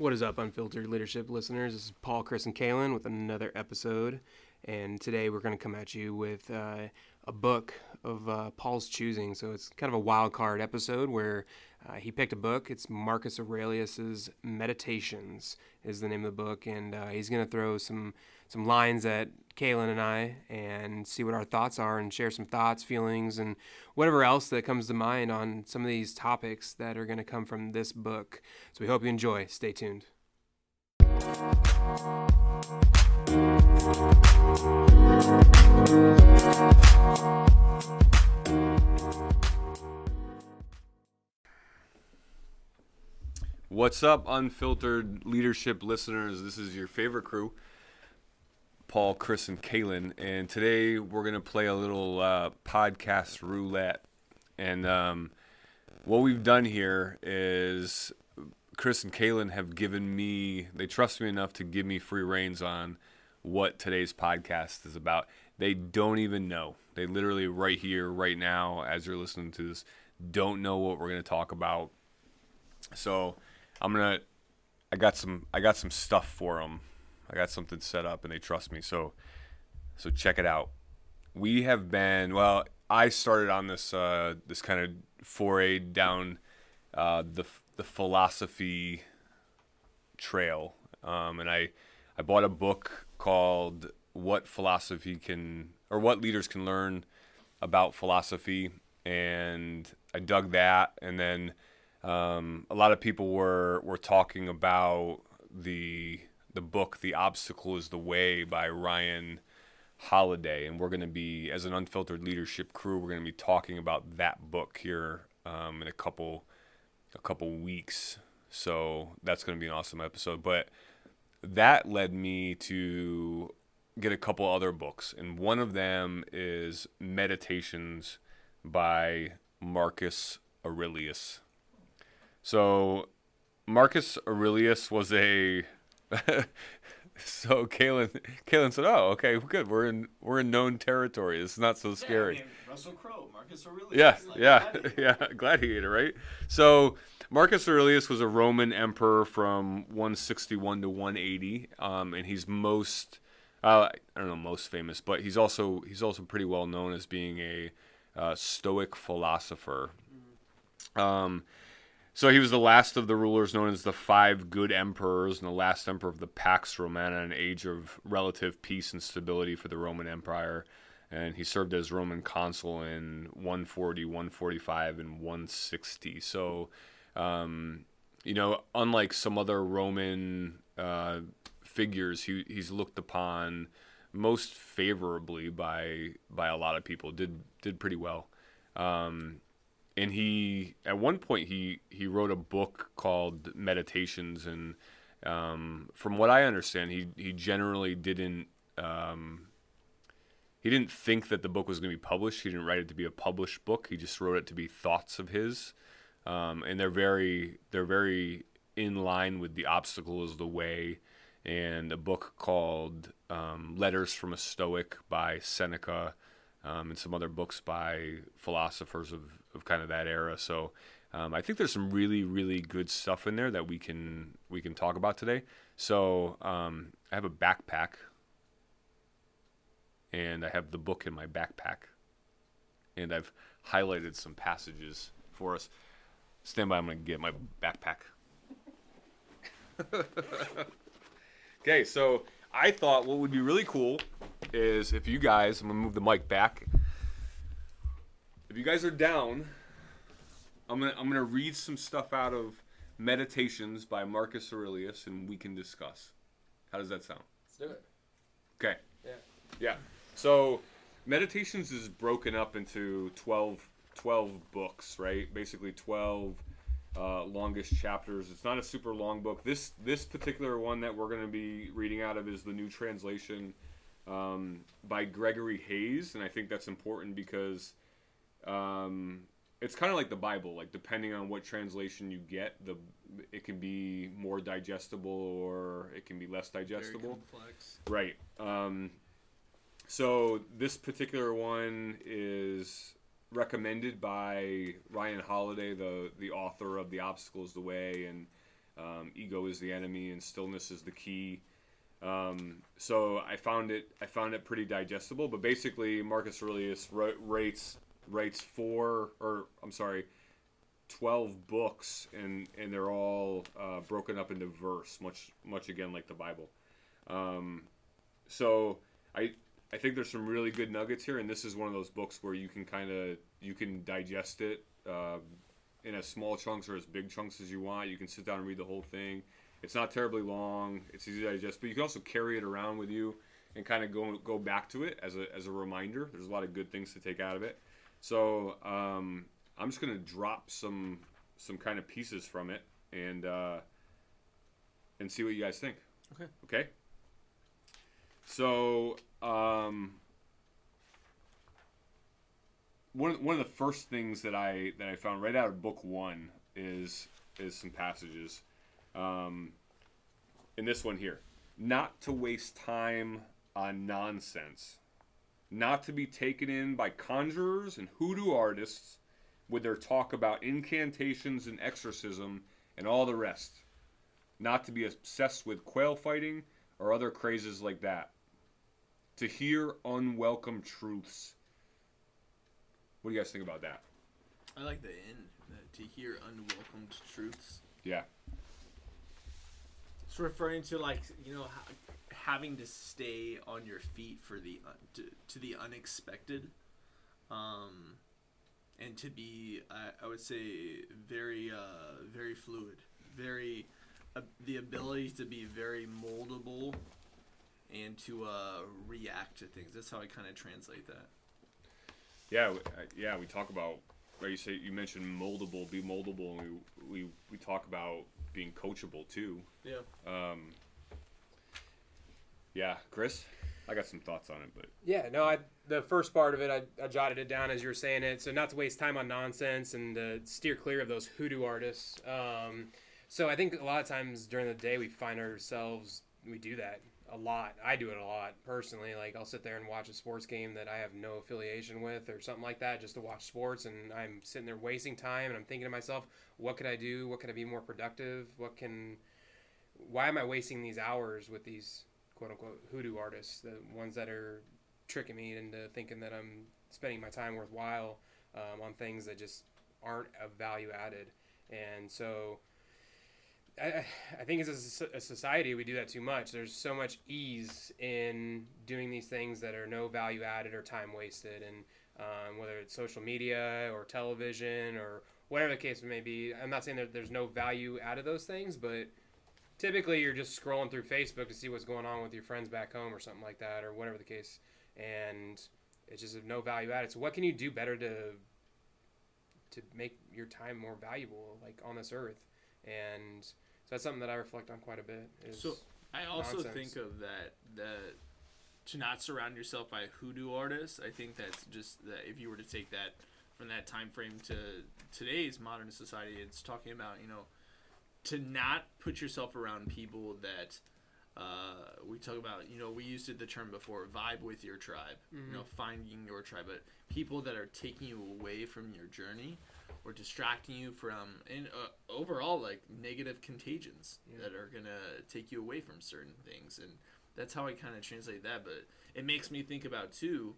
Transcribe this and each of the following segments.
What is up, Unfiltered Leadership listeners? This is Paul, Chris, and Kalen with another episode. And today we're going to come at you with uh, a book of uh, Paul's choosing. So it's kind of a wild card episode where uh, he picked a book. It's Marcus Aurelius's Meditations is the name of the book, and uh, he's going to throw some some lines at Kalen and I and see what our thoughts are and share some thoughts, feelings, and whatever else that comes to mind on some of these topics that are going to come from this book. So we hope you enjoy. Stay tuned. What's up, unfiltered leadership listeners? This is your favorite crew, Paul, Chris, and Kalen. And today we're going to play a little uh, podcast roulette. And um, what we've done here is Chris and Kalen have given me, they trust me enough to give me free reins on what today's podcast is about. They don't even know. They literally, right here, right now, as you're listening to this, don't know what we're going to talk about. So, I'm gonna. I got some. I got some stuff for them. I got something set up, and they trust me. So, so check it out. We have been. Well, I started on this uh, this kind of foray down uh, the the philosophy trail, um, and I I bought a book called "What Philosophy Can" or "What Leaders Can Learn About Philosophy," and I dug that, and then um, a lot of people were were talking about the the book "The Obstacle Is the Way" by Ryan Holiday, and we're going to be as an unfiltered leadership crew, we're going to be talking about that book here um, in a couple a couple weeks. So that's going to be an awesome episode. But that led me to get a couple other books, and one of them is Meditations by Marcus Aurelius. So Marcus Aurelius was a so Kalen Kalen said, "Oh, okay, good. We're in we're in known territory. It's not so scary." Yeah, I mean, Russell Crowe, Marcus Aurelius. Yeah, like, yeah, gladiator. yeah. Gladiator, right? So Marcus Aurelius was a Roman emperor from 161 to 180, um, and he's most uh, I don't know most famous, but he's also he's also pretty well known as being a uh, Stoic philosopher. Um, so he was the last of the rulers known as the five good emperors and the last emperor of the Pax Romana, an age of relative peace and stability for the Roman Empire. And he served as Roman consul in 140, 145, and 160. So, um, you know, unlike some other Roman uh, figures, he, he's looked upon most favorably by by a lot of people. Did did pretty well. Um, and he at one point he he wrote a book called Meditations, and um, from what I understand, he he generally didn't. Um, he didn't think that the book was going to be published. He didn't write it to be a published book. He just wrote it to be thoughts of his, um, and they're very they're very in line with the obstacle is the way, and a book called um, Letters from a Stoic by Seneca, um, and some other books by philosophers of, of kind of that era. So um, I think there's some really really good stuff in there that we can we can talk about today. So um, I have a backpack, and I have the book in my backpack, and I've highlighted some passages for us. Stand by. I'm gonna get my backpack. okay, so I thought what would be really cool is if you guys, I'm gonna move the mic back. If you guys are down, I'm gonna I'm gonna read some stuff out of Meditations by Marcus Aurelius, and we can discuss. How does that sound? Let's do it. Okay. Yeah. Yeah. So Meditations is broken up into 12, 12 books, right? Basically 12 uh, longest chapters. It's not a super long book. This this particular one that we're going to be reading out of is the new translation um, by Gregory Hayes, and I think that's important because um, it's kind of like the Bible. Like depending on what translation you get, the it can be more digestible or it can be less digestible. complex. Right. Um, so this particular one is recommended by Ryan Holiday, the the author of The Obstacle Is the Way, and Um, ego is the enemy, and stillness is the key. Um, so I found it I found it pretty digestible. But basically, Marcus Aurelius ri- rates writes four or I'm sorry, twelve books, and and they're all uh, broken up into verse, much much again like the Bible. Um, so I I think there's some really good nuggets here, and this is one of those books where you can kind of you can digest it uh, in as small chunks or as big chunks as you want. You can sit down and read the whole thing. It's not terribly long. It's easy to digest, but you can also carry it around with you and kind of go go back to it as a as a reminder. There's a lot of good things to take out of it. So um, I'm just gonna drop some some kind of pieces from it and uh, and see what you guys think. Okay. Okay. So um, one of, one of the first things that I that I found right out of book one is is some passages, um, in this one here, not to waste time on nonsense, not to be taken in by conjurers and hoodoo artists with their talk about incantations and exorcism and all the rest, not to be obsessed with quail fighting or other crazes like that, to hear unwelcome truths. What do you guys think about that? I like the end to hear unwelcomed truths. Yeah. It's referring to like you know ha- having to stay on your feet for the un- to, to the unexpected, um, and to be I, I would say very uh, very fluid, very uh, the ability to be very moldable, and to uh, react to things. That's how I kind of translate that. Yeah, uh, yeah. We talk about. Right, you say you mentioned moldable, be moldable, and we we we talk about being coachable too. Yeah. Um, yeah, Chris, I got some thoughts on it, but Yeah, no, I the first part of it, I, I jotted it down as you were saying it. So not to waste time on nonsense and uh, steer clear of those hoodoo artists. Um, so I think a lot of times during the day we find ourselves we do that a lot. I do it a lot personally. Like I'll sit there and watch a sports game that I have no affiliation with or something like that, just to watch sports, and I'm sitting there wasting time, and I'm thinking to myself, what could I do? What could I be more productive? What can why am I wasting these hours with these quote unquote hoodoo artists, the ones that are tricking me into thinking that I'm spending my time worthwhile um, on things that just aren't of value added. And so I, I think as a, a society, we do that too much. There's so much ease in doing these things that are no value added or time wasted. And um, whether it's social media or television or whatever the case may be, I'm not saying that there's no value out of those things, but typically you're just scrolling through Facebook to see what's going on with your friends back home or something like that, or whatever the case, and it's just of no value added. So what can you do better to to make your time more valuable, like on this earth? And that's something that I reflect on quite a bit. Is So I also nonsense. think of that that to not surround yourself by hoodoo artists. I think that's just that if you were to take that from that time frame to today's modern society, it's talking about you know to not put yourself around people that uh, we talk about. You know, we used it the term before, vibe with your tribe. You know, finding your tribe, but people that are taking you away from your journey or distracting you from and uh, overall like negative contagions Yeah. that are gonna take you away from certain things and that's how i kind of translate that but it makes me think about too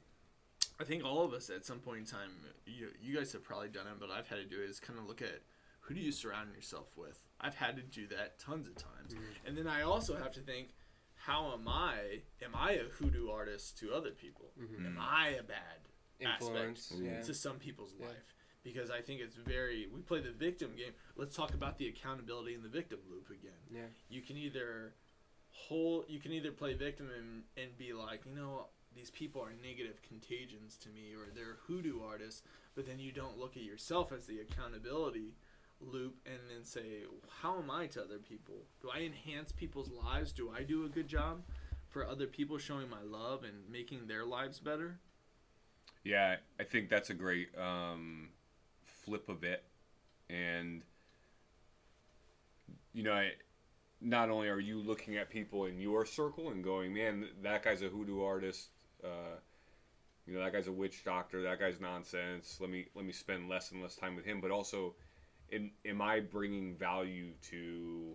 i think all of us at some point in time you, you guys have probably done it but i've had to do it is kind of look at who do you surround yourself with i've had to do that tons of times and then i also have to think how am i am i a hoodoo artist to other people am i a bad influence. aspect Yeah. to some people's Yeah. life because I think it's very. We play the victim game. Let's talk about the accountability in the victim loop again. Yeah. You can either hold. You can either play victim and and be like, you know, these people are negative contagions to me, or they're hoodoo artists. But then you don't look at yourself as the accountability loop and then say, how am I to other people? Do I enhance people's lives? Do I do a good job for other people showing my love and making their lives better? yeah, I think that's a great um, flip of it, and you know, I, not only are you looking at people in your circle and going, man, that guy's a hoodoo artist. Uh, you know, that guy's a witch doctor. That guy's nonsense. Let me let me spend less and less time with him. But also, am, am I bringing value to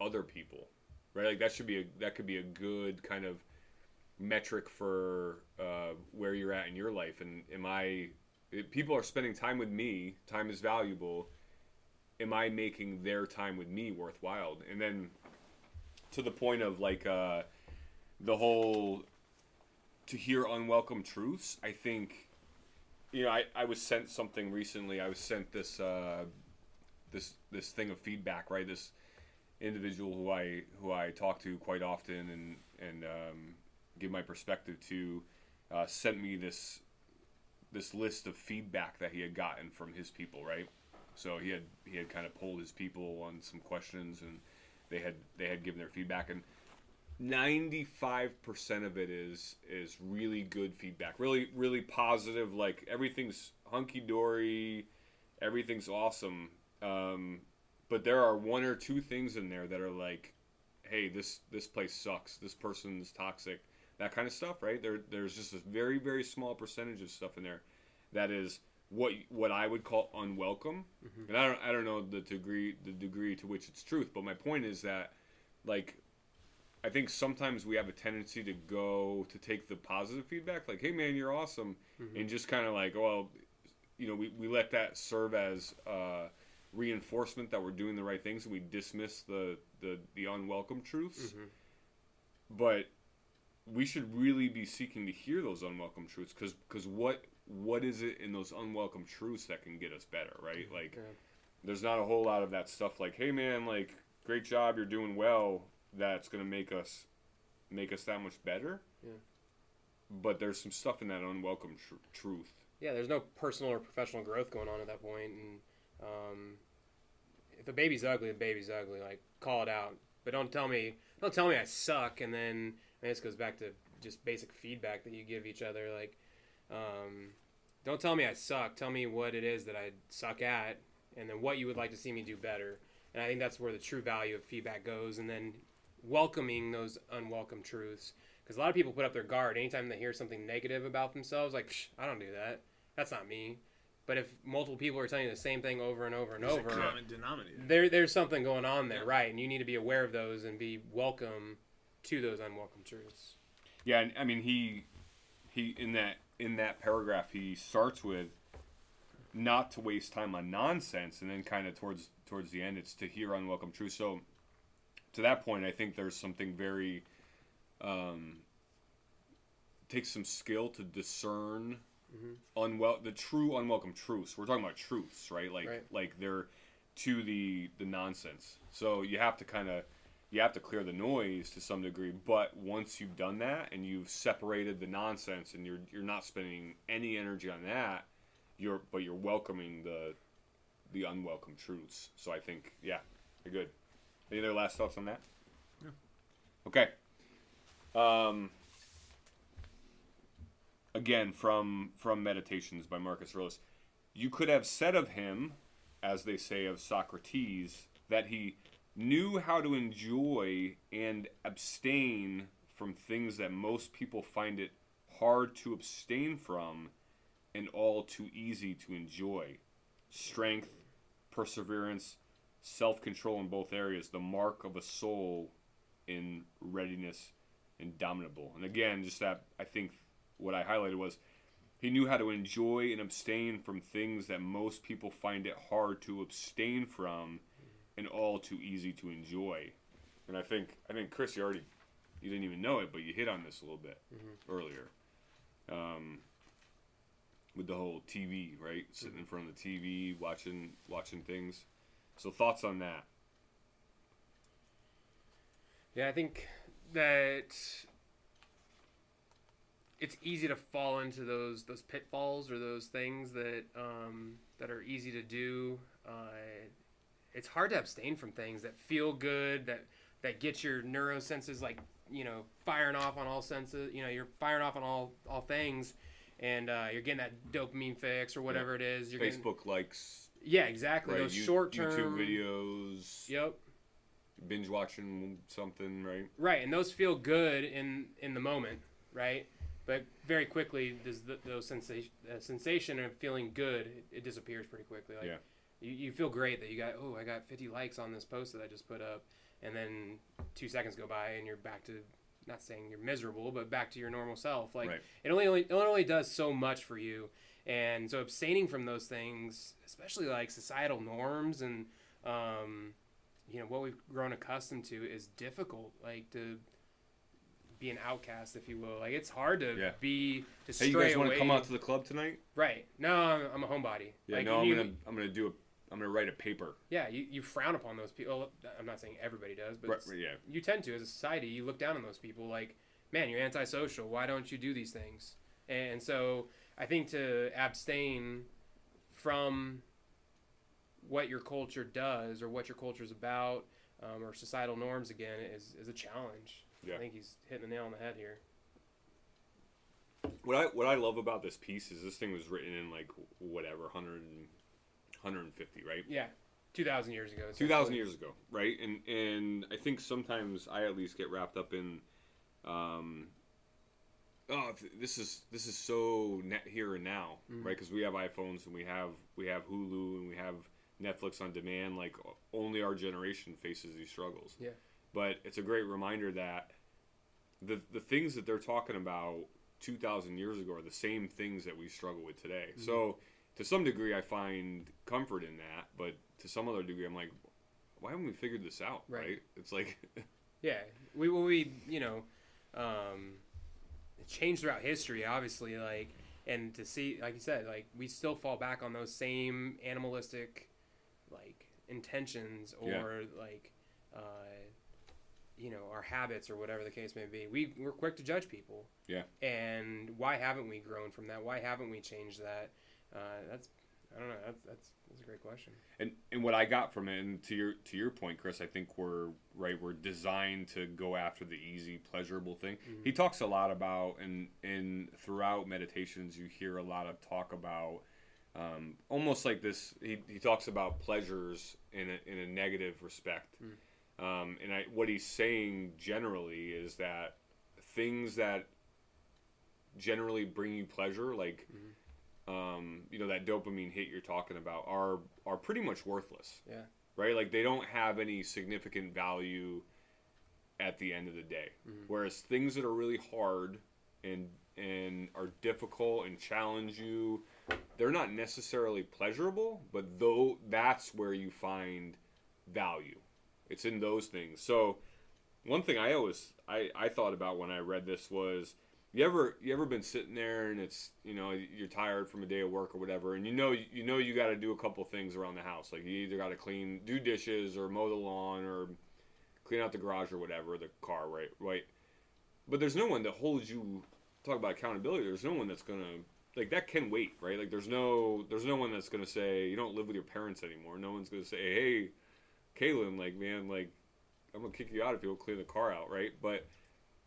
other people, right? Like that should be a that could be a good kind of metric for uh, where you're at in your life. And am I? People are spending time with me. Time is valuable. Am I making their time with me worthwhile? And then to the point of like uh, the whole to hear unwelcome truths. I think you know I, I was sent something recently. I was sent this uh, this this thing of feedback. Right, this individual who I who I talk to quite often and and um, give my perspective to uh, sent me this this list of feedback that he had gotten from his people. Right, so he had he had kind of polled his people on some questions and they had they had given their feedback and 95% of it is is really good feedback. Really really positive like everything's hunky-dory everything's awesome um, but there are one or two things in there that are like hey this this place sucks. This person's toxic that kind of stuff right? There there's just a very very small percentage of stuff in there that is what what I would call unwelcome. Mm-hmm. And I don't I don't know the degree the degree to which it's truth but my point is that like I think sometimes we have a tendency to go to take the positive feedback, like, "Hey, man, you're awesome," mm-hmm. and just kind of like, well, you know, we, we let that serve as uh, reinforcement that we're doing the right things, and we dismiss the the, the unwelcome truths. Mm-hmm. But we should really be seeking to hear those unwelcome truths, because because what what is it in those unwelcome truths that can get us better, right? Like, Yeah. there's not a whole lot of that stuff. Like, hey, man, like, great job, you're doing well. That's gonna make us make us that much better. Yeah. But there's some stuff in that unwelcome tr- truth. yeah, there's no personal or professional growth going on at that point, and um, if the baby's ugly, the baby's ugly. Like call it out, but don't tell me don't tell me I suck, and then I mean, this goes back to just basic feedback that you give each other. Like, um, don't tell me I suck. Tell me what it is that I suck at, and then what you would like to see me do better. And I think that's where the true value of feedback goes, and then welcoming those unwelcome truths. Because a lot of people put up their guard anytime they hear something negative about themselves, like, Psh, I don't do that. That's not me. But if multiple people are telling you the same thing over and over and There's over, a common denominator. there, there's something going on there, Yeah. right? And you need to be aware of those and be welcome to those unwelcome truths. Yeah, and I mean he he in that in that paragraph he starts with not to waste time on nonsense, and then kind of towards towards the end it's to hear unwelcome truth. So to that point, I think there's something very um, takes some skill to discern unwel the true unwelcome truths. We're talking about truths, right? Like Right. like they're to the the nonsense. So you have to kind of you have to clear the noise to some degree. But once you've done that and you've separated the nonsense and you're you're not spending any energy on that, you're but you're welcoming the the unwelcome truths. So I think yeah, you're good. Any other last thoughts on that? No. Okay. Um, again from from meditations by marcus aurelius you could have said of him as they say of socrates that he knew how to enjoy and abstain from things that most people find it hard to abstain from and all too easy to enjoy. Strength perseverance self-control in both areas the mark of a soul in readiness indomitable and again just that i think what I highlighted was he knew how to enjoy and abstain from things that most people find it hard to abstain from and all too easy to enjoy. And I think I think Chris you already you didn't even know it, but you hit on this a little bit earlier. Um, with the whole TV, right? Sitting in front of the TV, watching watching things. So thoughts on that? Yeah, I think that it's easy to fall into those those pitfalls or those things that um, that are easy to do. Uh, it's hard to abstain from things that feel good, that that get your neuro senses like you know firing off on all senses. You know, you're firing off on all all things, and uh, you're getting that dopamine fix or whatever it is. You're getting, Facebook likes, yeah, exactly. right? Those You- short term YouTube videos, Yep. binge watching something, right? Right, and those feel good in in the moment, right? But very quickly, does the, those sensation uh, sensation of feeling good it, it disappears pretty quickly. Like, Yeah. You, you feel great that you got oh I got 50 likes on this post that I just put up, and then two seconds go by and you're back to not saying you're miserable, but back to your normal self. Like Right. it only, only it only does so much for you, and so abstaining from those things, especially like societal norms and um, you know what we've grown accustomed to, is difficult. Like to be an outcast, if you will. Like it's hard to Yeah. be to Hey, you guys want to come out to the club tonight? right? No, I'm, I'm a homebody. Yeah, like, no, I'm you, gonna I'm gonna do a I'm gonna write a paper. Yeah, you, you frown upon those people. I'm not saying everybody does, but Right, yeah. you tend to as a society. You look down on those people like, man, you're antisocial. Why don't you do these things? And so I think to abstain from what your culture does or what your culture is about um, or societal norms again is, is a challenge. Yeah. I think he's hitting the nail on the head here. What I what I love about this piece is this thing was written in like whatever 100 and, 150, right? Yeah, 2,000 years ago. 2000 years ago, right? And and I think sometimes I at least get wrapped up in um oh this is this is so net here and now, Mhm. right? Cuz we have iPhones and we have we have Hulu and we have Netflix on demand like only our generation faces these struggles. Yeah. But it's a great reminder that the the things that they're talking about 2000 years ago are the same things that we struggle with today. Mm-hmm. So to some degree I find comfort in that, but to some other degree I'm like why haven't we figured this out, Right. right? It's like Yeah, we well, we you know, um, it changed throughout history, obviously. Like, and to see, like you said, like we still fall back on those same animalistic, like intentions or Yeah. like, uh, you know, our habits or whatever the case may be. We we're quick to judge people. Yeah. And why haven't we grown from that? Why haven't we changed that? Uh, that's I don't know. That's that's that's a great question. and and what I got from it, and to your to your point, Chris, I think we're right. We're designed to go after the easy, pleasurable thing. Mm-hmm. He talks a lot about, and and throughout meditations, you hear a lot of talk about, um, almost like this. He, he talks about pleasures in a in a negative respect, Hmm. um, and I what he's saying generally is that things that generally bring you pleasure, like Mm-hmm. Um, you know that dopamine hit you're talking about are are pretty much worthless. Yeah. right? Like they don't have any significant value at the end of the day. Mm-hmm. whereas things that are really hard and and are difficult and challenge you they're not necessarily pleasurable but though that's where you find value. It's in those things. So one thing i always i i thought about when i read this was you ever you ever been sitting there and it's you know you're tired from a day of work or whatever and you know you know you got to do a couple things around the house. Like you either got to clean do dishes or mow the lawn or clean out the garage or whatever the car right right? But there's no one that holds you talk about accountability there's no one that's gonna like that can wait right? Like there's no there's no one that's gonna say you don't live with your parents anymore. No one's gonna say hey Kalen like man like I'm gonna kick you out if you don't clean the car out right? But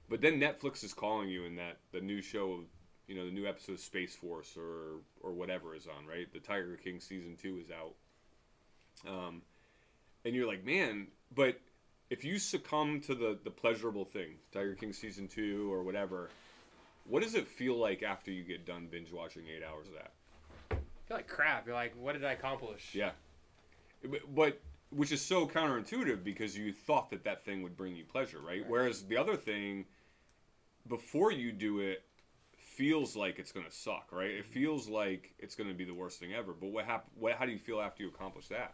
but then Netflix is calling you in that the new show of you know the new episode of Space Force or or whatever is on right the Tiger King season two is out um and you're like man but if you succumb to the the pleasurable thing Tiger King season two or whatever what does it feel like after you get done binge watching eight hours of that I feel like crap. You're like, what did I accomplish? yeah but, but which is so counterintuitive because you thought that that thing would bring you pleasure right, Right. whereas the other thing before you do it feels like it's going to suck right? It mm-hmm. feels like it's going to be the worst thing ever but what hap- what how do you feel after you accomplish that?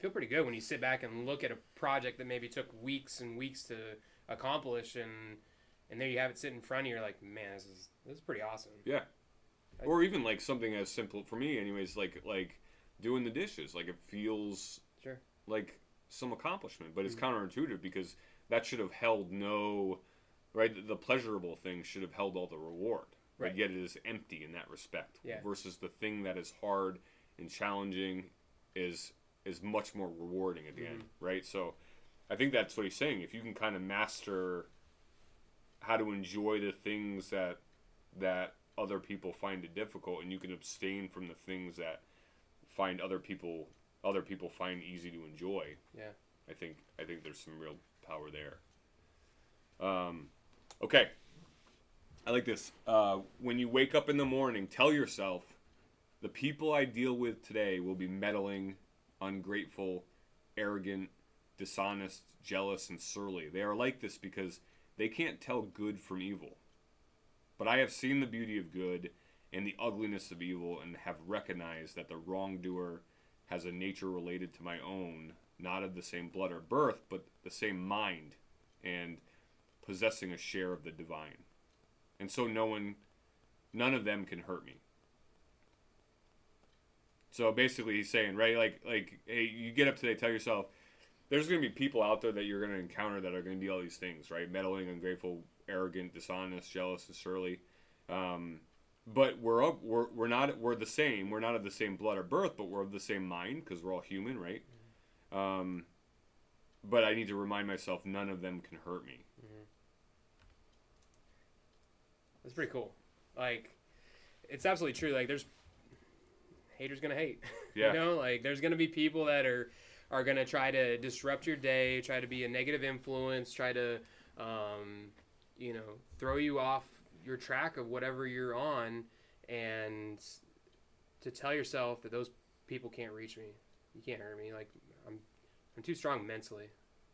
Feel pretty good when you sit back and look at a project that maybe took weeks and weeks to accomplish and and there you have it sitting in front of you you're like man this is this is pretty awesome. Yeah. I- Or even like something as simple for me anyways like like doing the dishes like it feels sure like some accomplishment but it's Mm-hmm. counterintuitive because that should have held no right the, the pleasurable thing should have held all the reward Right. but yet it is empty in that respect Yeah. versus the thing that is hard and challenging is is much more rewarding at the end Mm-hmm. right so i think that's what he's saying if you can kind of master how to enjoy the things that that other people find it difficult and you can abstain from the things that find other people other people find easy to enjoy. Yeah. I think i think there's some real power there. Um okay. I like this. Uh when you wake up in the morning tell yourself the people i deal with today will be meddling ungrateful arrogant dishonest, jealous, and surly. They are like this because they can't tell good from evil. But I have seen the beauty of good and the ugliness of evil, and have recognized that the wrongdoer has a nature related to my own, not of the same blood or birth, but the same mind, and possessing a share of the divine. And so no one, none of them can hurt me. So basically, he's saying, right, like, like, hey, you get up today, tell yourself, there's going to be people out there that you're going to encounter that are going to be all these things, right? Meddling, ungrateful, arrogant, dishonest, jealous, and surly. Um, but we're up, we're we're not we're the same. We're not of the same blood or birth, but we're of the same mind because we're all human, right? Um, but I need to remind myself none of them can hurt me. That's pretty cool. Like, it's absolutely true. Like, there's haters gonna hate. Yeah. you know, like there's gonna be people that are are gonna try to disrupt your day, try to be a negative influence, try to, um, you know, throw you off your track of whatever you're on, and to tell yourself that those people can't reach me, you can't hurt me. Like, I'm I'm too strong mentally.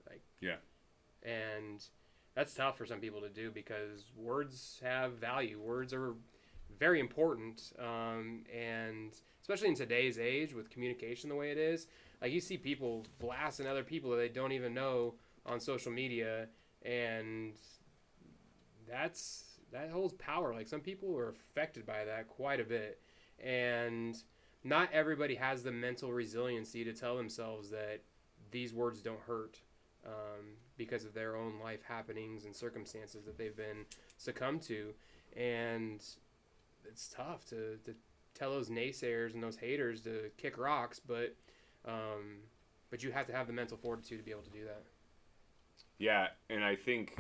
Like, Yeah. and that's tough for some people to do because words have value. Words are very important, um, and especially in today's age with communication the way it is, like you see people blasting other people that they don't even know on social media, and that's that holds power. Like some people are affected by that quite a bit, and not everybody has the mental resiliency to tell themselves that these words don't hurt um, because of their own life happenings and circumstances that they've been succumbed to, and it's tough to, to tell those naysayers and those haters to kick rocks, but um, but you have to have the mental fortitude to be able to do that. Yeah, and I think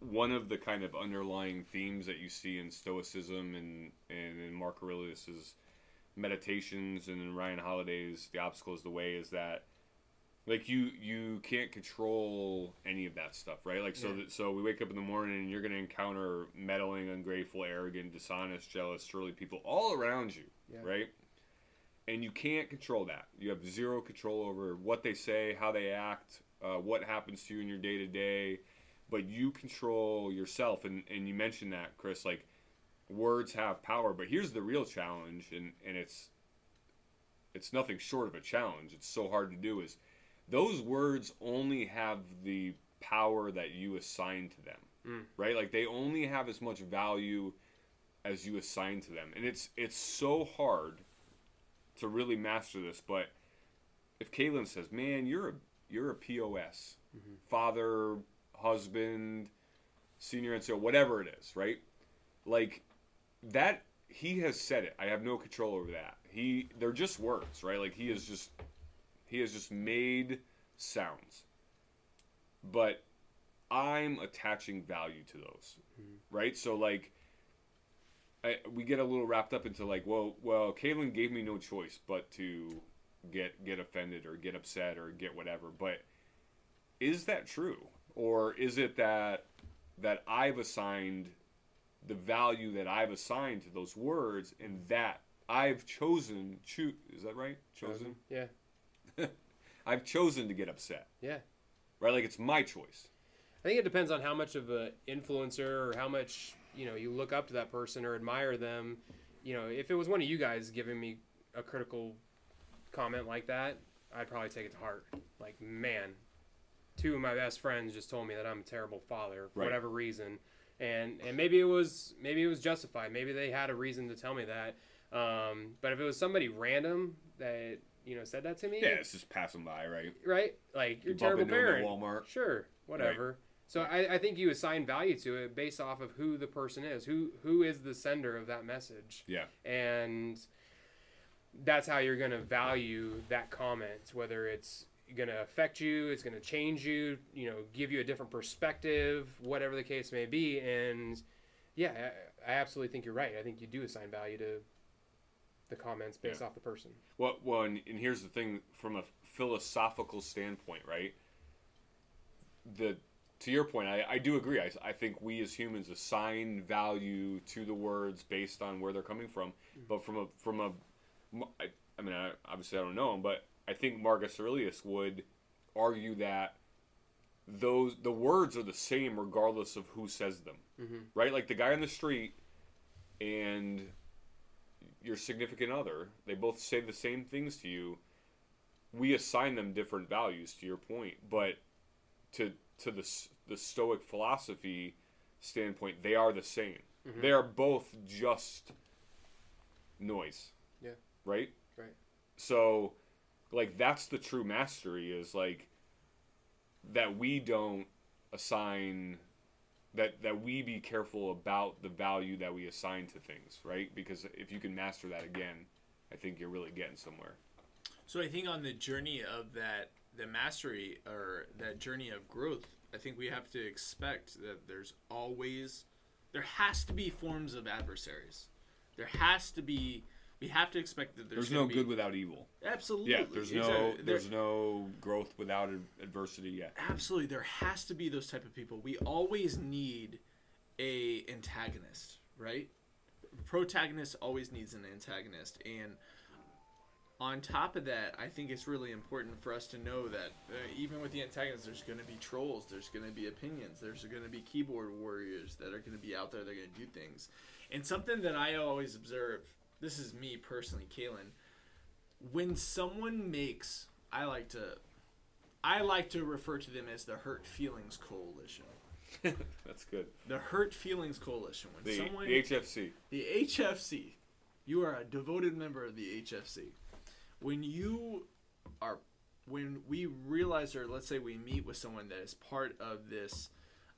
one of the kind of underlying themes that you see in Stoicism and, and in Mark Aurelius's meditations and in Ryan Holiday's The Obstacle is the Way is that like you you can't control any of that stuff, right? Like so Yeah. that, so we wake up in the morning and you're going to encounter meddling, ungrateful, arrogant, dishonest, jealous, surly people all around you, Yeah. right? And you can't control that. You have zero control over what they say, how they act, uh, what happens to you in your day to day, but you control yourself. And, and you mentioned that, Chris, like words have power. But here's the real challenge, and, and it's it's nothing short of a challenge. It's so hard to do. Is those words only have the power that you assign to them, Mm. right? Like they only have as much value as you assign to them, and it's it's so hard to really master this. But if Kalen says, "Man, you're a you're a POS, father, husband, senior NCO, whatever it is, right? Like that he has said it. I have no control over that. He they're just words, right? Like he is just he has just made sounds. But I'm attaching value to those. Hmm. Right? So like I, we get a little wrapped up into like, well, well, Kalen gave me no choice but to get get offended or get upset or get whatever. But is that true, or is it that that I've assigned the value that I've assigned to those words, and that I've chosen choose? Is that right? Chosen. Yeah, I've chosen to get upset. yeah. Right? Like it's my choice. I think it depends on how much of an influencer or how much you know you look up to that person or admire them. You know, if it was one of you guys giving me a critical comment like that, I'd probably take it to heart. Like, man, two of my best friends just told me that I'm a terrible father for Right. whatever reason, and and maybe it was maybe it was justified. Maybe they had a reason to tell me that. Um, but if it was somebody random that you know said that to me, Yeah, it's just passing by, right? right? Like you're a You terrible into 'em at parent. Walmart. Sure, whatever. So I, I think you assign value to it based off of who the person is, who who is the sender of that message, Yeah. and that's how you're gonna value that comment. Whether it's gonna affect you, it's gonna change you, you know, give you a different perspective, whatever the case may be. And yeah, I, I absolutely think you're right. I think you do assign value to the comments based Yeah. off the person. Well, well, and, and here's the thing: from a philosophical standpoint, right? The to your point, I, I do agree. I, I think we as humans assign value to the words based on where they're coming from. Mm. But from a from a, I, I mean, I, obviously I don't know them, but I think Marcus Aurelius would argue that those the words are the same regardless of who says them. Mhm. Right? Like the guy on the street and your significant other, they both say the same things to you. We assign them different values to your point, but to to the the stoic philosophy standpoint, they are the same. Mhm. They are both just noise. Yeah. Right? Right. So like that's the true mastery is like that we don't assign that that we be careful about the value that we assign to things, right? Because if you can master that again, I think you're really getting somewhere. So I think on the journey of that, the mastery or that journey of growth, I think we have to expect that there's always, there has to be forms of adversaries. There has to be. We have to expect that there's, There's, no be, good without evil. Absolutely. Yeah, there's no exactly. There- there's no growth without adversity. Yeah. absolutely there has to be those type of people we always need a antagonist right protagonist always needs an antagonist and on top of that i think it's really important for us to know that uh, even with the antagonist there's going to be trolls there's going to be opinions there's going to be keyboard warriors that are going to be out there they're going to do things and something that i always observe this is me personally Kalen, when someone makes i like to I like to refer to them as the Hurt Feelings Coalition. That's good. The Hurt Feelings Coalition. When The, someone, the HFC. the HFC, you are a devoted member of the HFC. When you are, when we realize, or let's say we meet with someone that is part of this,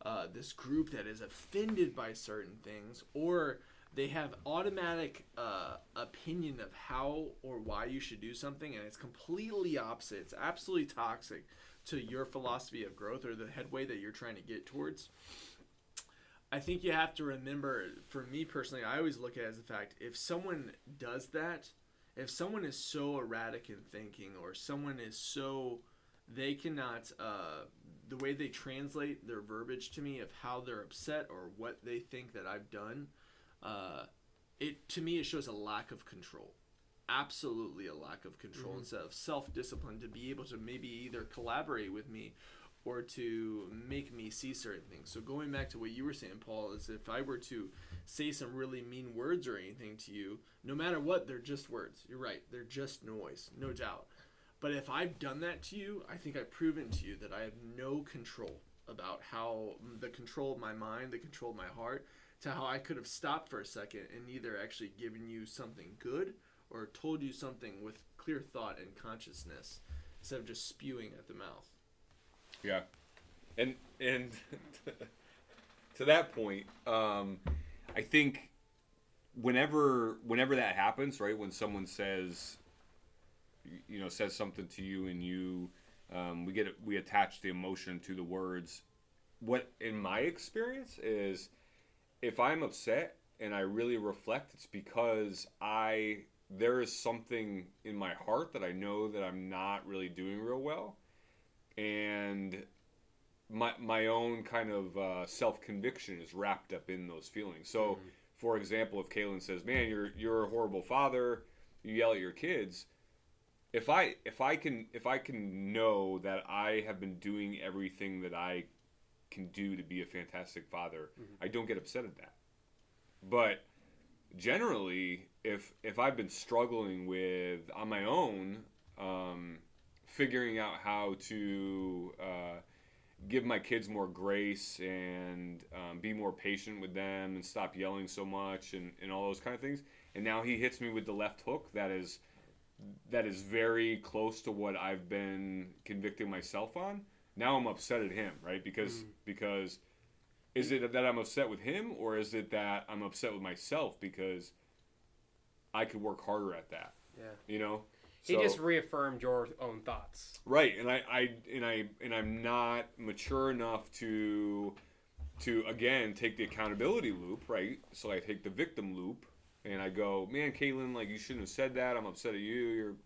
uh, this group that is offended by certain things, or they have automatic uh, opinion of how or why you should do something, and it's completely opposite. It's absolutely toxic to your philosophy of growth or the headway that you're trying to get towards. I think you have to remember, for me personally, I always look at it as the fact if someone does that, if someone is so erratic in thinking, or someone is so they cannot, uh, the way they translate their verbiage to me of how they're upset or what they think that I've done, uh, it to me it shows a lack of control. Absolutely a lack of control instead of self discipline to be able to maybe either collaborate with me or to make me see certain things. So going back to what you were saying, Paul, is if I were to say some really mean words or anything to you, no matter what, they're just words. You're right, they're just noise, no doubt. But if I've done that to you, I think I've proven to you that I have no control about how the control of my mind, the control of my heart, to how I could have stopped for a second and either actually given you something good or told you something with clear thought and consciousness instead of just spewing at the mouth. Yeah, and and to that point, um, I think whenever whenever that happens, right, when someone says, you know, says something to you, and you, um, we get we attach the emotion to the words. What in my experience is, if I'm upset and I really reflect, it's because I there is something in my heart that I know that I'm not really doing real well and my my own kind of uh, self conviction is wrapped up in those feelings. So, for example, if Kalen says, "Man, you're you're a horrible father," you yell at your kids. If I if I can if I can know that I have been doing everything that I can do to be a fantastic father, I don't get upset at that. But generally, if if I've been struggling with on my own, um, figuring out how to uh, give my kids more grace and um, be more patient with them and stop yelling so much and, and all those kind of things. And now he hits me with the left hook that is that is very close to what I've been convicting myself on. Now I'm upset at him, right? Because mm. because is it that I'm upset with him or is it that I'm upset with myself because I could work harder at that, Yeah. you know? He just reaffirmed your own thoughts. Right, and I, I and I and I'm not mature enough to to again take the accountability loop, right? So I take the victim loop and I go, Man, Kalen, like you shouldn't have said that. I'm upset at you, you're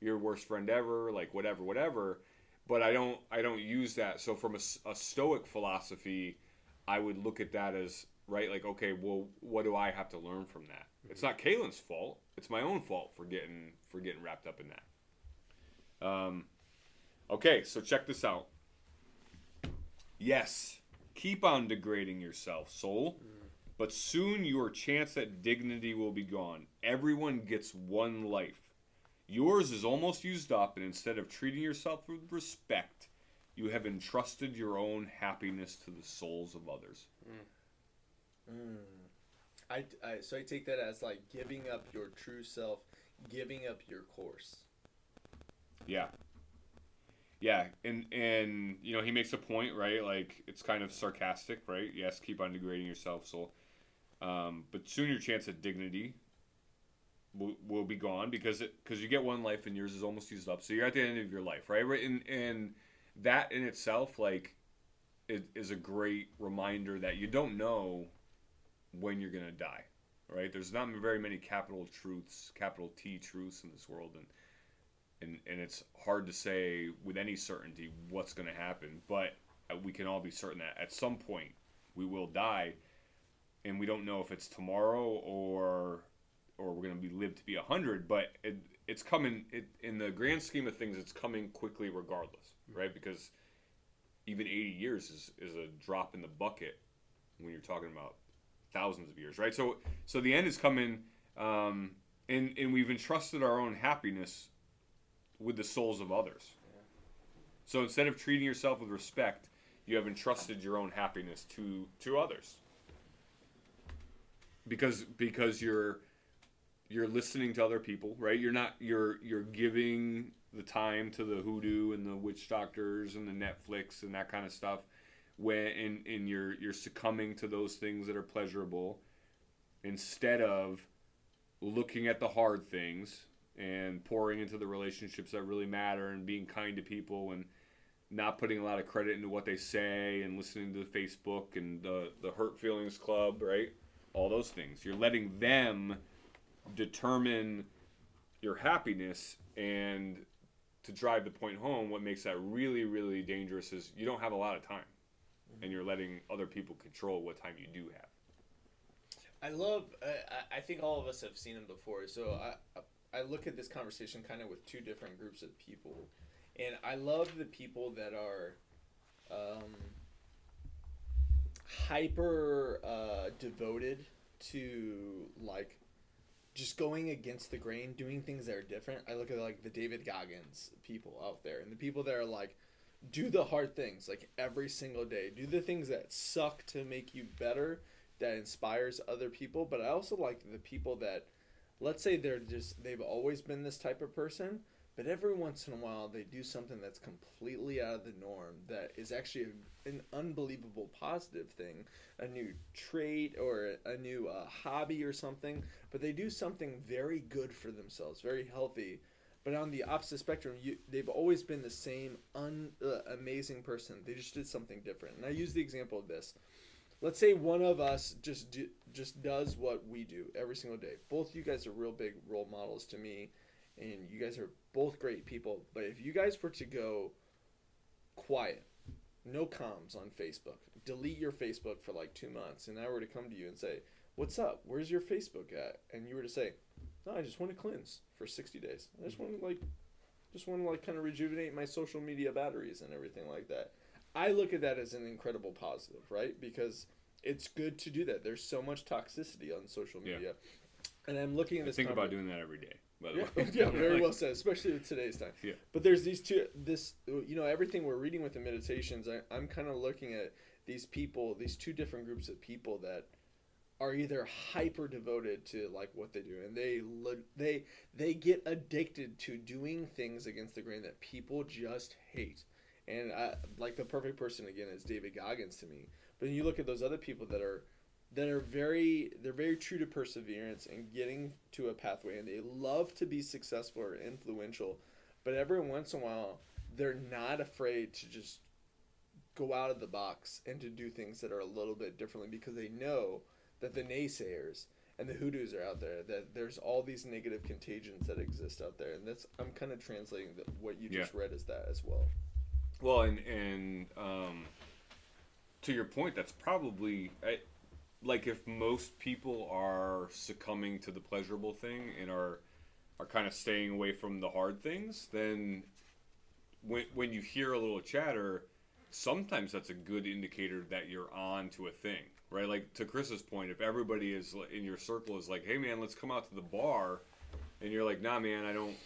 your worst friend ever, like whatever, whatever. But I don't I don't use that. So from a stoic philosophy, I would look at that as right, like, okay, well, what do I have to learn from that? It's not Kalen's fault. It's my own fault for getting for getting wrapped up in that. Um, Okay, so check this out. Yes, keep on degrading yourself, soul, but soon your chance at dignity will be gone. Everyone gets one life. Yours is almost used up, and instead of treating yourself with respect, you have entrusted your own happiness to the souls of others. I, I so I take that as like giving up your true self, giving up your course. Yeah. Yeah, and and you know he makes a point, right? Like it's kind of sarcastic, right? Yes, keep on degrading yourself, so. Um, but soon your chance at dignity will, will be gone because because you get one life and yours is almost used up. So you're at the end of your life, right? Right, and and that in itself, like, it is a great reminder that you don't know when you're gonna die, right? There's not very many capital truths, capital T truths in this world, and and and it's hard to say with any certainty what's to happen but uh, we can all be certain that at some point we will die and we don't know if it's tomorrow or or we're going to be live to be 100 but it, it's coming it, in the grand scheme of things it's coming quickly regardless right because even 80 years is, is a drop in the bucket when you're talking about thousands of years right so so the end is coming um, and and we've entrusted our own happiness with the souls of others. So instead of treating yourself with respect, you have entrusted your own happiness to to others. Because because you're you're listening to other people, right? You're not you're you're giving the time to the hoodoo and the witch doctors and the Netflix and that kind of stuff when and, and you're you're succumbing to those things that are pleasurable instead of looking at the hard things and pouring into the relationships that really matter and being kind to people and not putting a lot of credit into what they say and listening to Facebook and the the hurt feelings club, right? All those things. You're letting them determine your happiness and to drive the point home what makes that really really dangerous is you don't have a lot of time and you're letting other people control what time you do have. I love. I I think all of us have seen them before. So I I look at this conversation kind of with two different groups of people, and I love the people that are, um, hyper uh, devoted to like, just going against the grain, doing things that are different. I look at like the David Goggins people out there, and the people that are like, do the hard things like every single day. Do the things that suck to make you better that inspires other people but i also like the people that let's say they're just they've always been this type of person but every once in a while they do something that's completely out of the norm that is actually an unbelievable positive thing a new trait or a new uh, hobby or something but they do something very good for themselves very healthy. But on the opposite spectrum you, they've always been the same un, uh, amazing person. They just did something different. And i use the example of this. Let's say one of us just do, just does what we do every single day. Both you guys are real big role models to me, and you guys are both great people. But if you guys were to go quiet, no comms on Facebook, delete your Facebook for like two months, and I were to come to you and say, "What's up? Where's your Facebook at?" and you were to say, "No, I just want to cleanse for sixty days. I just want to like, just want to like kind of rejuvenate my social media batteries and everything like that." I look at that as an incredible positive, right? Because it's good to do that. There's so much toxicity on social Yeah. media, and I'm looking at I this. think about doing that every day. By the yeah, way. yeah, very well said, especially with today's time. Yeah. But there's these two, this, you know, everything we're reading with the meditations. I, I'm kind of looking at these people, these two different groups of people that are either hyper devoted to like what they do, and they they they get addicted to doing things against the grain that people just hate. And I, like the perfect person again is David Goggins to me. But then you look at those other people that are that are very they're very true to perseverance and getting to a pathway and they love to be successful or influential but every once in a while they're not afraid to just go out of the box and to do things that are a little bit differently because they know that the naysayers and the hoodoos are out there that there's all these negative contagions that exist out there and that's i'm kind of translating the, what you just read as that as well. Well, and and um, to your point, that's probably I, like if most people are succumbing to the pleasurable thing and are are kind of staying away from the hard things, then when when you hear a little chatter, sometimes that's a good indicator that you're on to a thing, right? Like to Chris's point, if everybody is in your circle is like, "Hey man, let's come out to the bar," and you're like, "Nah, man, I don't."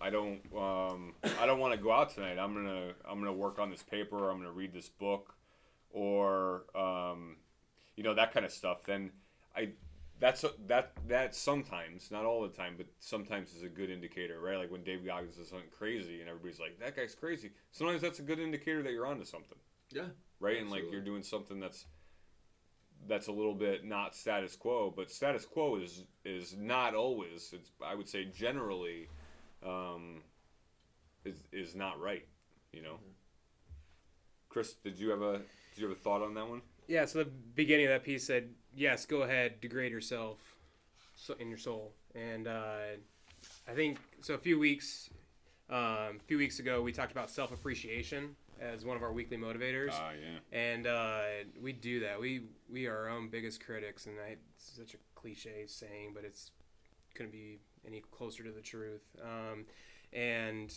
I don't. Um, I don't want to go out tonight. I'm gonna. I'm gonna work on this paper. I'm gonna read this book, or um, you know that kind of stuff. Then I. That's that. That sometimes, not all the time, but sometimes is a good indicator, right? Like when Dave Goggins does something crazy, and everybody's like, "That guy's crazy." Sometimes that's a good indicator that you're onto something, Yeah. right? And like you're doing something that's that's a little bit not status quo, but status quo is is not always. It's I would say generally um, is is not right. You know. Chris, did you have a did you have a thought on that one? Yeah, so the beginning of that piece said, yes, go ahead, degrade yourself so, in your soul. And uh, I think, so a few weeks, um, a few weeks ago, we talked about self-appreciation as one of our weekly motivators. Ah, yeah. and uh, we do that. We we are our own biggest critics, and I, it's such a cliche saying, but it's couldn't be any closer to the truth. Um, and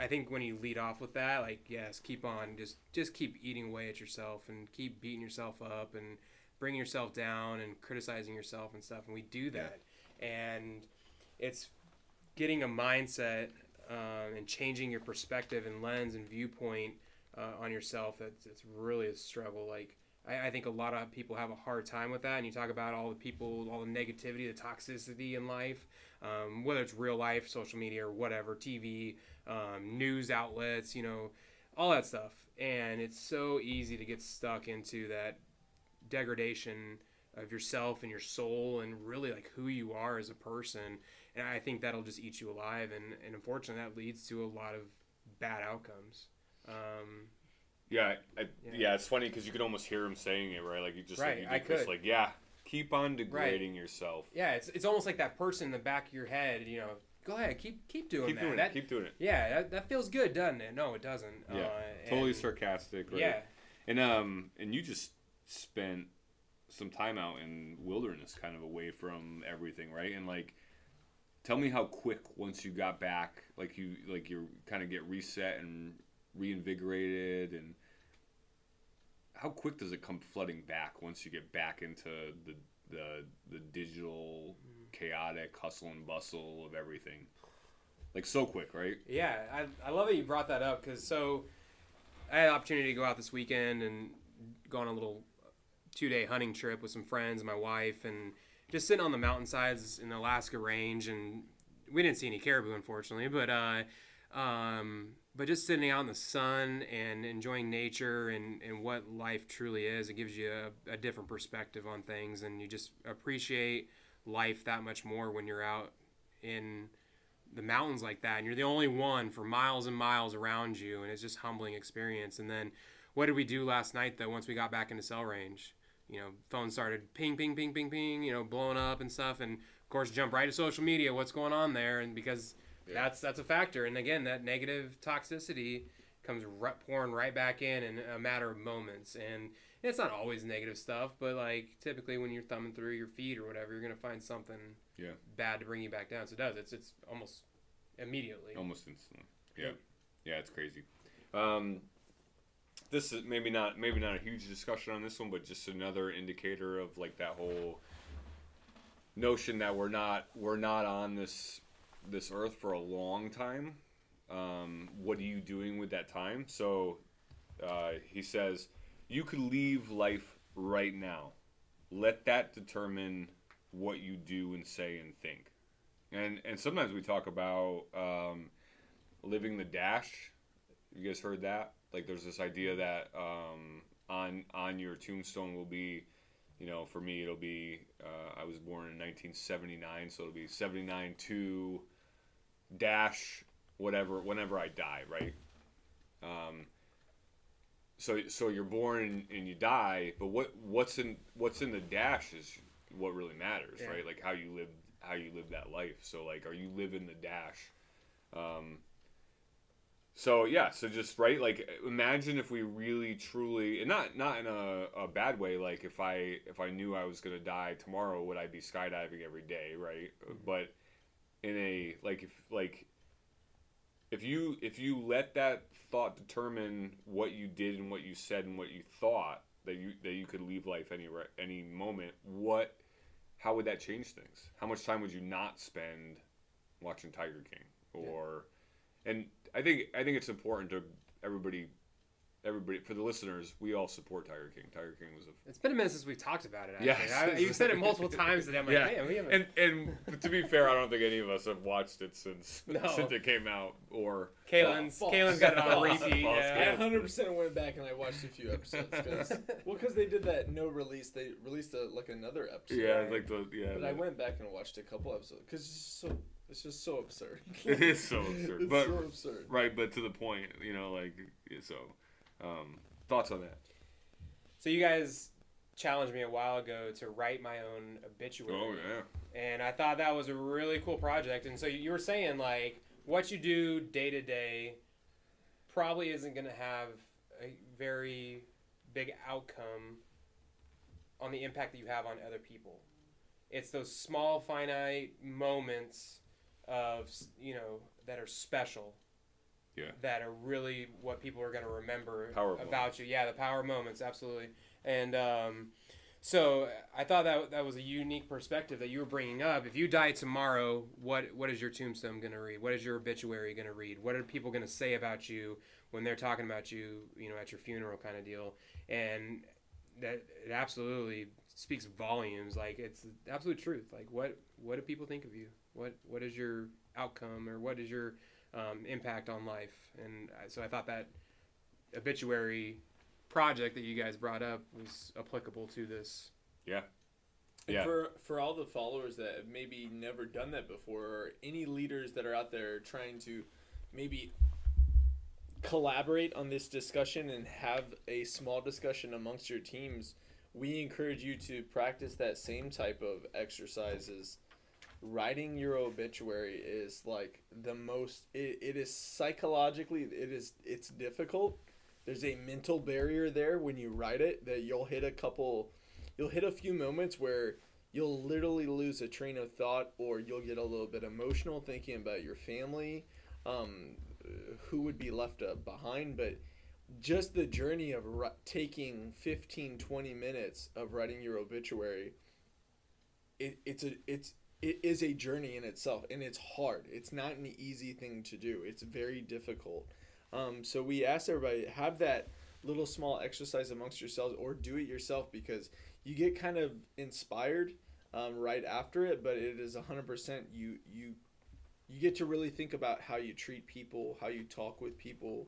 I think when you lead off with that, like yes, keep on, just just keep eating away at yourself and keep beating yourself up and bringing yourself down and criticizing yourself and stuff. And we do that, and it's getting a mindset um, and changing your perspective and lens and viewpoint uh, on yourself. That's it's really a struggle. Like I, I think a lot of people have a hard time with that. And you talk about all the people, all the negativity, the toxicity in life, um, whether it's real life, social media, or whatever, TV, um, news outlets, you know, all that stuff. And it's so easy to get stuck into that degradation of yourself and your soul and really like who you are as a person and i think that'll just eat you alive and, and unfortunately that leads to a lot of bad outcomes um, Yeah, I, Yeah. yeah. It's funny because you could almost hear him saying it, right? Like you just Right, like, you I could. like yeah, keep on degrading yourself. yeah it's, it's almost like that person in the back of your head you know go ahead keep keep doing Keep that, doing that it. Keep doing it. yeah that, that feels good doesn't it no it doesn't Yeah, uh, Totally and- sarcastic, right? yeah And um, and you just spent some time out in wilderness, kind of away from everything, right? And like, tell me how quick once you got back, like you like you kind of get reset and reinvigorated, and how quick does it come flooding back once you get back into the the the digital chaotic hustle and bustle of everything? Like so quick, right? Yeah, I, I love that you brought that up because so I had the opportunity to go out this weekend and go on a little two day hunting trip with some friends and my wife and just sitting on the mountainsides in the Alaska range and we didn't see any caribou unfortunately, but uh, um, but just sitting out in the sun and enjoying nature and, and what life truly is, it gives you a, a different perspective on things and you just appreciate life that much more when you're out in the mountains like that and you're the only one for miles and miles around you and it's just humbling experience. And then what did we do last night though once we got back into cell range? You know phone started ping ping ping ping ping you know blowing up and stuff and of course jump right to social media what's going on there? And because that's that's a factor and again that negative toxicity comes right, pouring right back in in a matter of moments and it's not always negative stuff but like typically when you're thumbing through your feed or whatever you're gonna find something Yeah. bad to bring you back down. So it does. It's it's almost immediately. almost instantly. Yeah, yeah, it's crazy. Um, this is maybe not maybe not a huge discussion on this one, but just another indicator of like that whole notion that we're not we're not on this this earth for a long time. Um, what are you doing with that time? So uh, he says you could leave life right now. Let that determine what you do and say and think. And and sometimes we talk about um, living the dash. You guys heard that? Like, there's this idea that um, on on your tombstone will be, you know, for me it'll be uh, I was born in 1979, so it'll be 79 to dash whatever whenever I die, right? Um, so so you're born and, you die, but what what's in what's in the dash is what really matters, Yeah. right? Like how you live how you live that life. So like, are you living the dash? Um, so yeah, so just right, like imagine if we really truly, and not not in a, a bad way. Like if I if I knew I was gonna die tomorrow, would I be skydiving every day, right? Mm-hmm. But in a like if like if you if you let that thought determine what you did and what you said and what you thought that you that you could leave life any any moment, what how would that change things? How much time would you not spend watching Tiger King or and I think I think it's important to everybody everybody for the listeners, we all support Tiger King. Tiger King was a It's been a minute since we've talked about it. Actually. Yes. I, you've said it multiple times today. I'm like, Yeah. man, we haven't. and and to be fair, I don't think any of us have watched it since No. since it came out or Kalen's, False. Kalen's got it on False. repeat. False. I Yeah. 100% went back and I watched a few episodes. Cause, well, because they did that no release, they released a, like another episode. yeah, like the yeah. But the- I went back and watched a couple episodes because it's just so it's just so absurd. It is so absurd, it's but- so absurd. right, but to the point, you know, like so. Um, thoughts on that? So you guys challenged me a while ago to write my own obituary. Oh yeah. and I thought that was a really cool project. And so you were saying like what you do day to day probably isn't going to have a very big outcome on the impact that you have on other people. It's those small finite moments of you know that are special. Yeah. That are really what people are going to remember Power about moments. you. Yeah, the power moments, absolutely. And um, so I thought that that was a unique perspective that you were bringing up. If you die tomorrow, what what is your tombstone going to read? What is your obituary going to read? What are people going to say about you when they're talking about you, you know, at your funeral kind of deal? And that it absolutely speaks volumes. Like it's the absolute truth. Like what what do people think of you? What what is your outcome or what is your um, impact on life? And I- so I thought that obituary project that you guys brought up was applicable to this. Yeah. And Yeah. for for all the followers that have maybe never done that before, or any leaders that are out there trying to maybe collaborate on this discussion and have a small discussion amongst your teams, we encourage you to practice that same type of exercises. Writing your obituary is like the most it, it is psychologically it is it's difficult. There's a mental barrier there when you write it that you'll hit a couple you'll hit a few moments where you'll literally lose a train of thought or you'll get a little bit emotional thinking about your family um, who would be left uh, behind but just the journey of taking 15 20 minutes of writing your obituary it, it's a it's it is a journey in itself and it's hard. It's not an easy thing to do. It's very difficult. Um, so we ask everybody have that little small exercise amongst yourselves or do it yourself because you get kind of inspired um, right after it but it is 100% you you you get to really think about how you treat people how you talk with people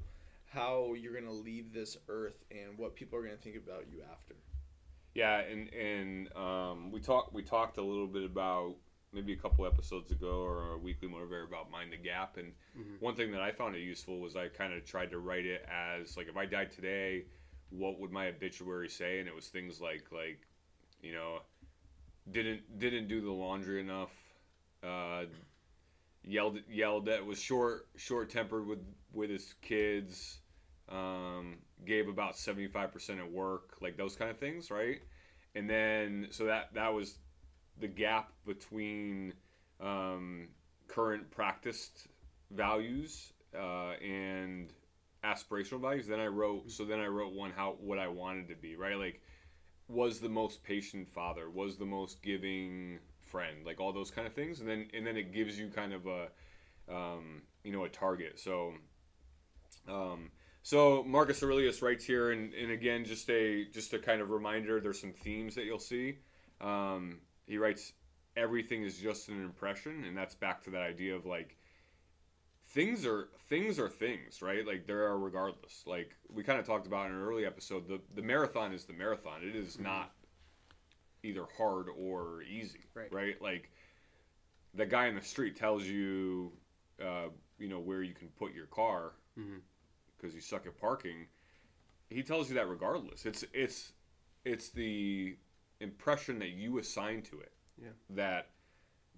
how you're going to leave this earth and what people are going to think about you after. Yeah, and and um, we talked we talked a little bit about maybe a couple episodes ago or a weekly motivator about mind the gap, and Mhm. one thing that I found it useful was I kind of tried to write it as like if I died today, what would my obituary say? And it was things like like, you know, didn't didn't do the laundry enough, uh, yelled yelled at was short short tempered with with his kids um, gave about 75% at work like those kind of things right and then so that that was the gap between um, current practiced values uh, and aspirational values then i wrote so then i wrote one how what i wanted to be right like was the most patient father was the most giving friend like all those kind of things and then and then it gives you kind of a um, you know a target so um, so Marcus Aurelius writes here, and, and again, just a just a kind of reminder. There's some themes that you'll see. Um, he writes, "Everything is just an impression," and that's back to that idea of like things are things are things, right? Like there are regardless. Like we kind of talked about in an early episode, the the marathon is the marathon. It is not either hard or easy, Right. Right? Like the guy in the street tells you, uh, you know, where you can put your car because you suck at parking. He tells you that regardless. It's it's it's the impression that you assign to it Yeah. that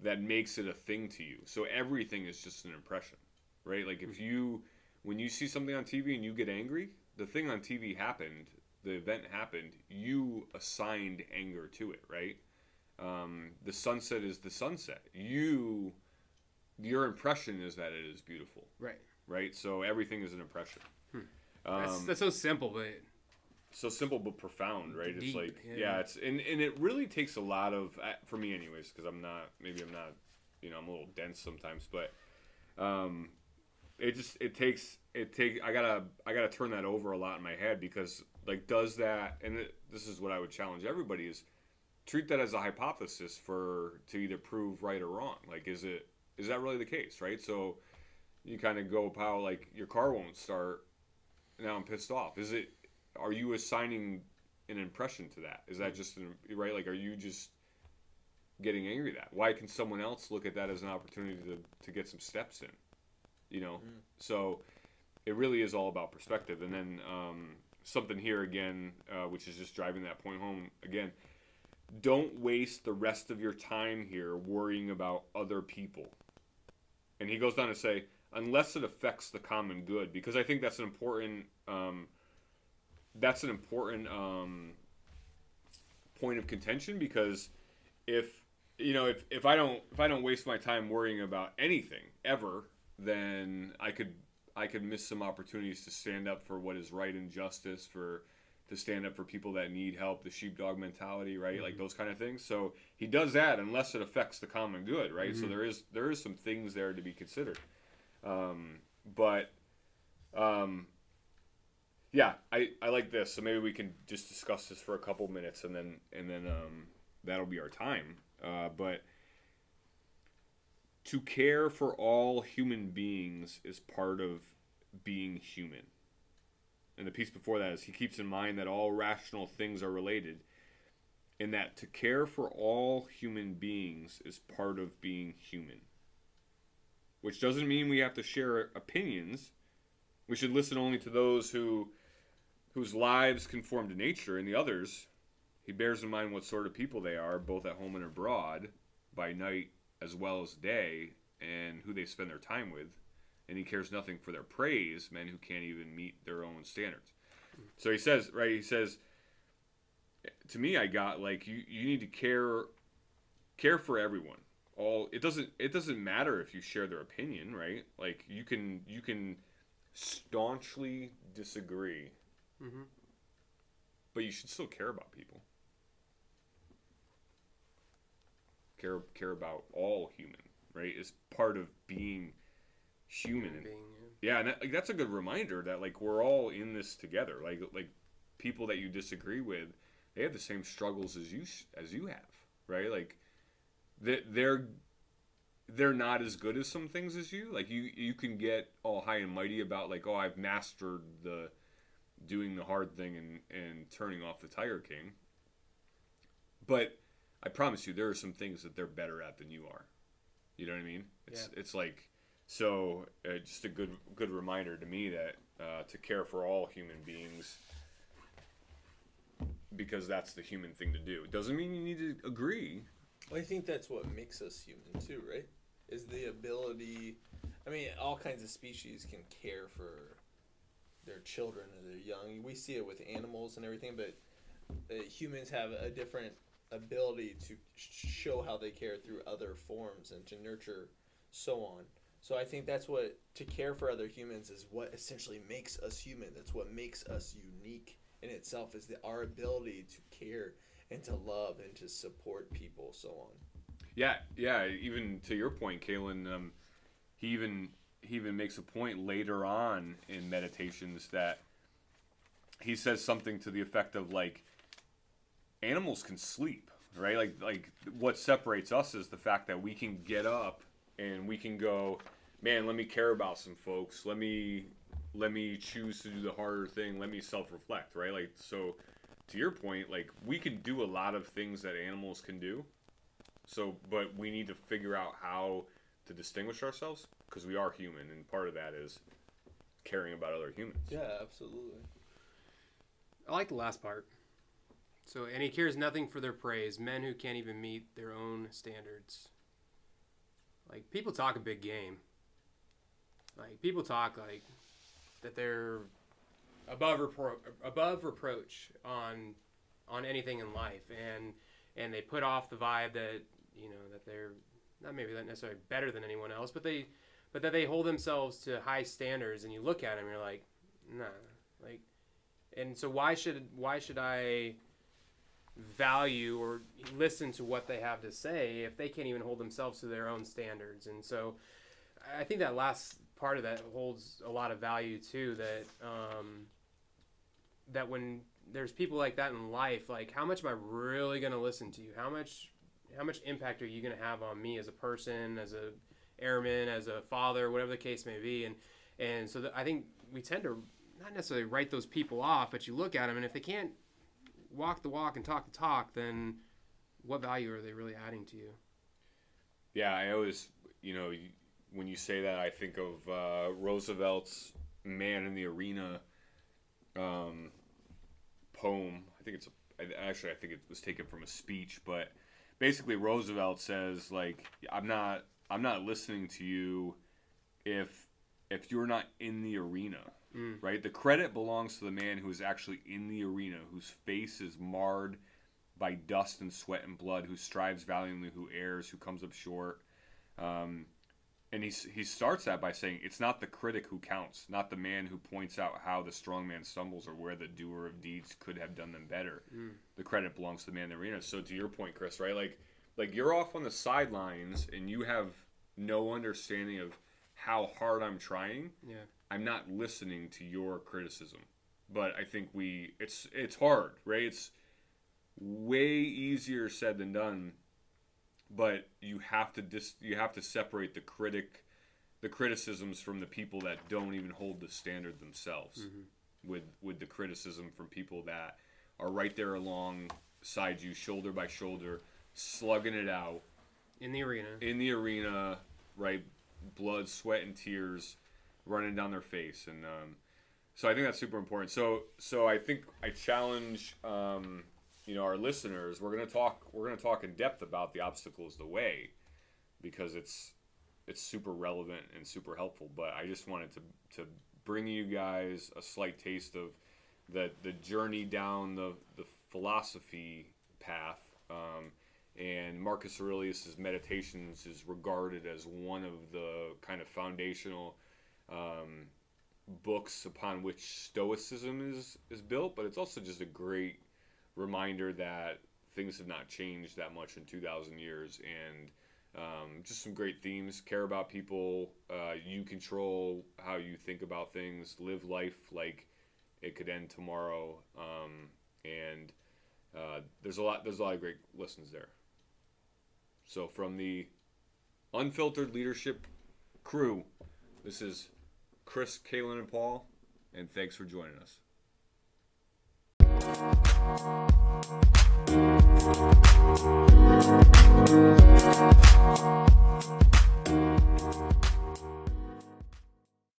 that makes it a thing to you. So everything is just an impression, right? Like if you when you see something on TV and you get angry, the thing on TV happened, the event happened. You assigned anger to it, right? Um, the sunset is the sunset. You your impression is that it is beautiful Right. right? So everything is an impression. That's, Um, that's so simple, but so simple but profound, right? It's like yeah. yeah. it's and and it really takes a lot of uh, for me anyways because I'm not maybe I'm not you know I'm a little dense sometimes, but um, it just it takes it take I gotta I gotta turn that over a lot in my head because like does that and it, this is what I would challenge everybody is treat that as a hypothesis for to either prove right or wrong. Like is it is that really the case, right? So you kind of go how like your car won't start. Now I'm pissed off. Is it are you assigning an impression to that? Is that just an, right? Like, are you just getting angry at that? Why can someone else look at that as an opportunity to, to get some steps in? You know, so it really is all about perspective. And then um, something here again, uh, which is just driving that point home again. Don't waste the rest of your time here worrying about other people. And he goes on to say, unless it affects the common good, because I think that's an important. Um, that's an important um, point of contention because if you know if, if I don't if I don't waste my time worrying about anything ever, then I could I could miss some opportunities to stand up for what is right and justice for to stand up for people that need help, the sheepdog mentality, right? Like those kind of things. So he does that unless it affects the common good, right? So there is there is some things there to be considered. Um, but um, yeah, I, I like this. So maybe we can just discuss this for a couple minutes, and then and then um, that'll be our time. Uh, but to care for all human beings is part of being human. And the piece before that is he keeps in mind that all rational things are related, and that to care for all human beings is part of being human. Which doesn't mean we have to share opinions. We should listen only to those who whose lives conform to nature, and the others, he bears in mind what sort of people they are, both at home and abroad, by night as well as day, and who they spend their time with. And he cares nothing for their praise, men who can't even meet their own standards. So he says, right, he says, to me, I got like you, you need to care care for everyone. All it doesn't it doesn't matter if you share their opinion, right? Like you can you can staunchly disagree Mhm. but you should still care about people. Care care about all human, right? Is part of being human. And, being, yeah, and that, like, that's a good reminder that like we're all in this together. Like like people that you disagree with, they have the same struggles as you as you have, right? Like they they're they're not as good as some things as you. Like you you can get all high and mighty about like oh I've mastered the doing the hard thing and and turning off the Tiger King. But I promise you, there are some things that they're better at than you are. You know what I mean? It's it's like so uh, just a good good reminder to me that uh, to care for all human beings because that's the human thing to do. It doesn't mean you need to agree. Well, I think that's what makes us human too, right? Is the ability. I mean, all kinds of species can care for their children and they're young. We see it with animals and everything, but uh, humans have a different ability to show how they care through other forms and to nurture, so on. So I think that's what to care for other humans is what essentially makes us human. That's what makes us unique in itself is the, our ability to care and to love and to support people, so on. Yeah, yeah. Even to your point, Kalen, um, he even he even makes a point later on in meditations that he says something to the effect of like animals can sleep, right? Like like what separates us is the fact that we can get up and we can go, man, let me care about some folks. Let me let me choose to do the harder thing. Let me self-reflect, right? Like so to your point, like we can do a lot of things that animals can do. So, but we need to figure out how to distinguish ourselves because we are human, and part of that is caring about other humans. Yeah, absolutely. I like the last part. So, and he cares nothing for their praise, men who can't even meet their own standards. Like, people talk a big game. Like, people talk like that they're above repro- above reproach on on anything in life, and and they put off the vibe that you know that they're not maybe not necessarily better than anyone else, but they but that they hold themselves to high standards, and you look at them, you're like, nah, like, and so why should why should I value or listen to what they have to say if they can't even hold themselves to their own standards? And so, I think that last part of that holds a lot of value too. That um, that when there's people like that in life, like how much am I really to listen to you? How much how much impact are you to have on me as a person, as a airman, as a father, whatever the case may be? And and so I think we tend to not necessarily write those people off, but you look at them, and if they can't walk the walk and talk the talk, then what value are they really adding to you? Yeah, I always, you know, when you say that, I think of uh, Roosevelt's "Man in the Arena" um, poem. I think it's a, actually I think it was taken from a speech, but basically Roosevelt says like I'm not I'm not listening to you if if you're not in the arena. Mm. Right? The credit belongs to the man who is actually in the arena, whose face is marred by dust and sweat and blood, who strives valiantly, who errs, who comes up short. Um, and he, he starts that by saying it's not the critic who counts, not the man who points out how the strong man stumbles or where the doer of deeds could have done them better. Mm. The credit belongs to the man in the arena. So to your point, Chris, right? Like like you're off on the sidelines and you have no understanding of how hard I'm trying. Yeah. I'm not listening to your criticism. But I think we it's it's hard, right? It's way easier said than done but you have to dis- you have to separate the critic the criticisms from the people that don't even hold the standard themselves Mm-hmm. with with the criticism from people that are right there alongside you shoulder by shoulder slugging it out In the arena. in the arena right blood sweat and tears running down their face and um, so i think that's super important so so i think i challenge um, you know our listeners we're going to talk we're to talk in depth about the obstacles, the way because it's it's super relevant and super helpful but i just wanted to to bring you guys a slight taste of the the journey down the the philosophy path um, and Marcus Aurelius's Meditations is regarded as one of the kind of foundational um, books upon which Stoicism is is built. But it's also just a great reminder that things have not changed that much in 2,000 years, and um, just some great themes. Care about people. Uh, you control how you think about things. Live life like it could end tomorrow. Um, and uh, there's a lot. There's a lot of great lessons there. So from the unfiltered leadership crew, this is Chris, Kalen, and Paul, and thanks for joining us.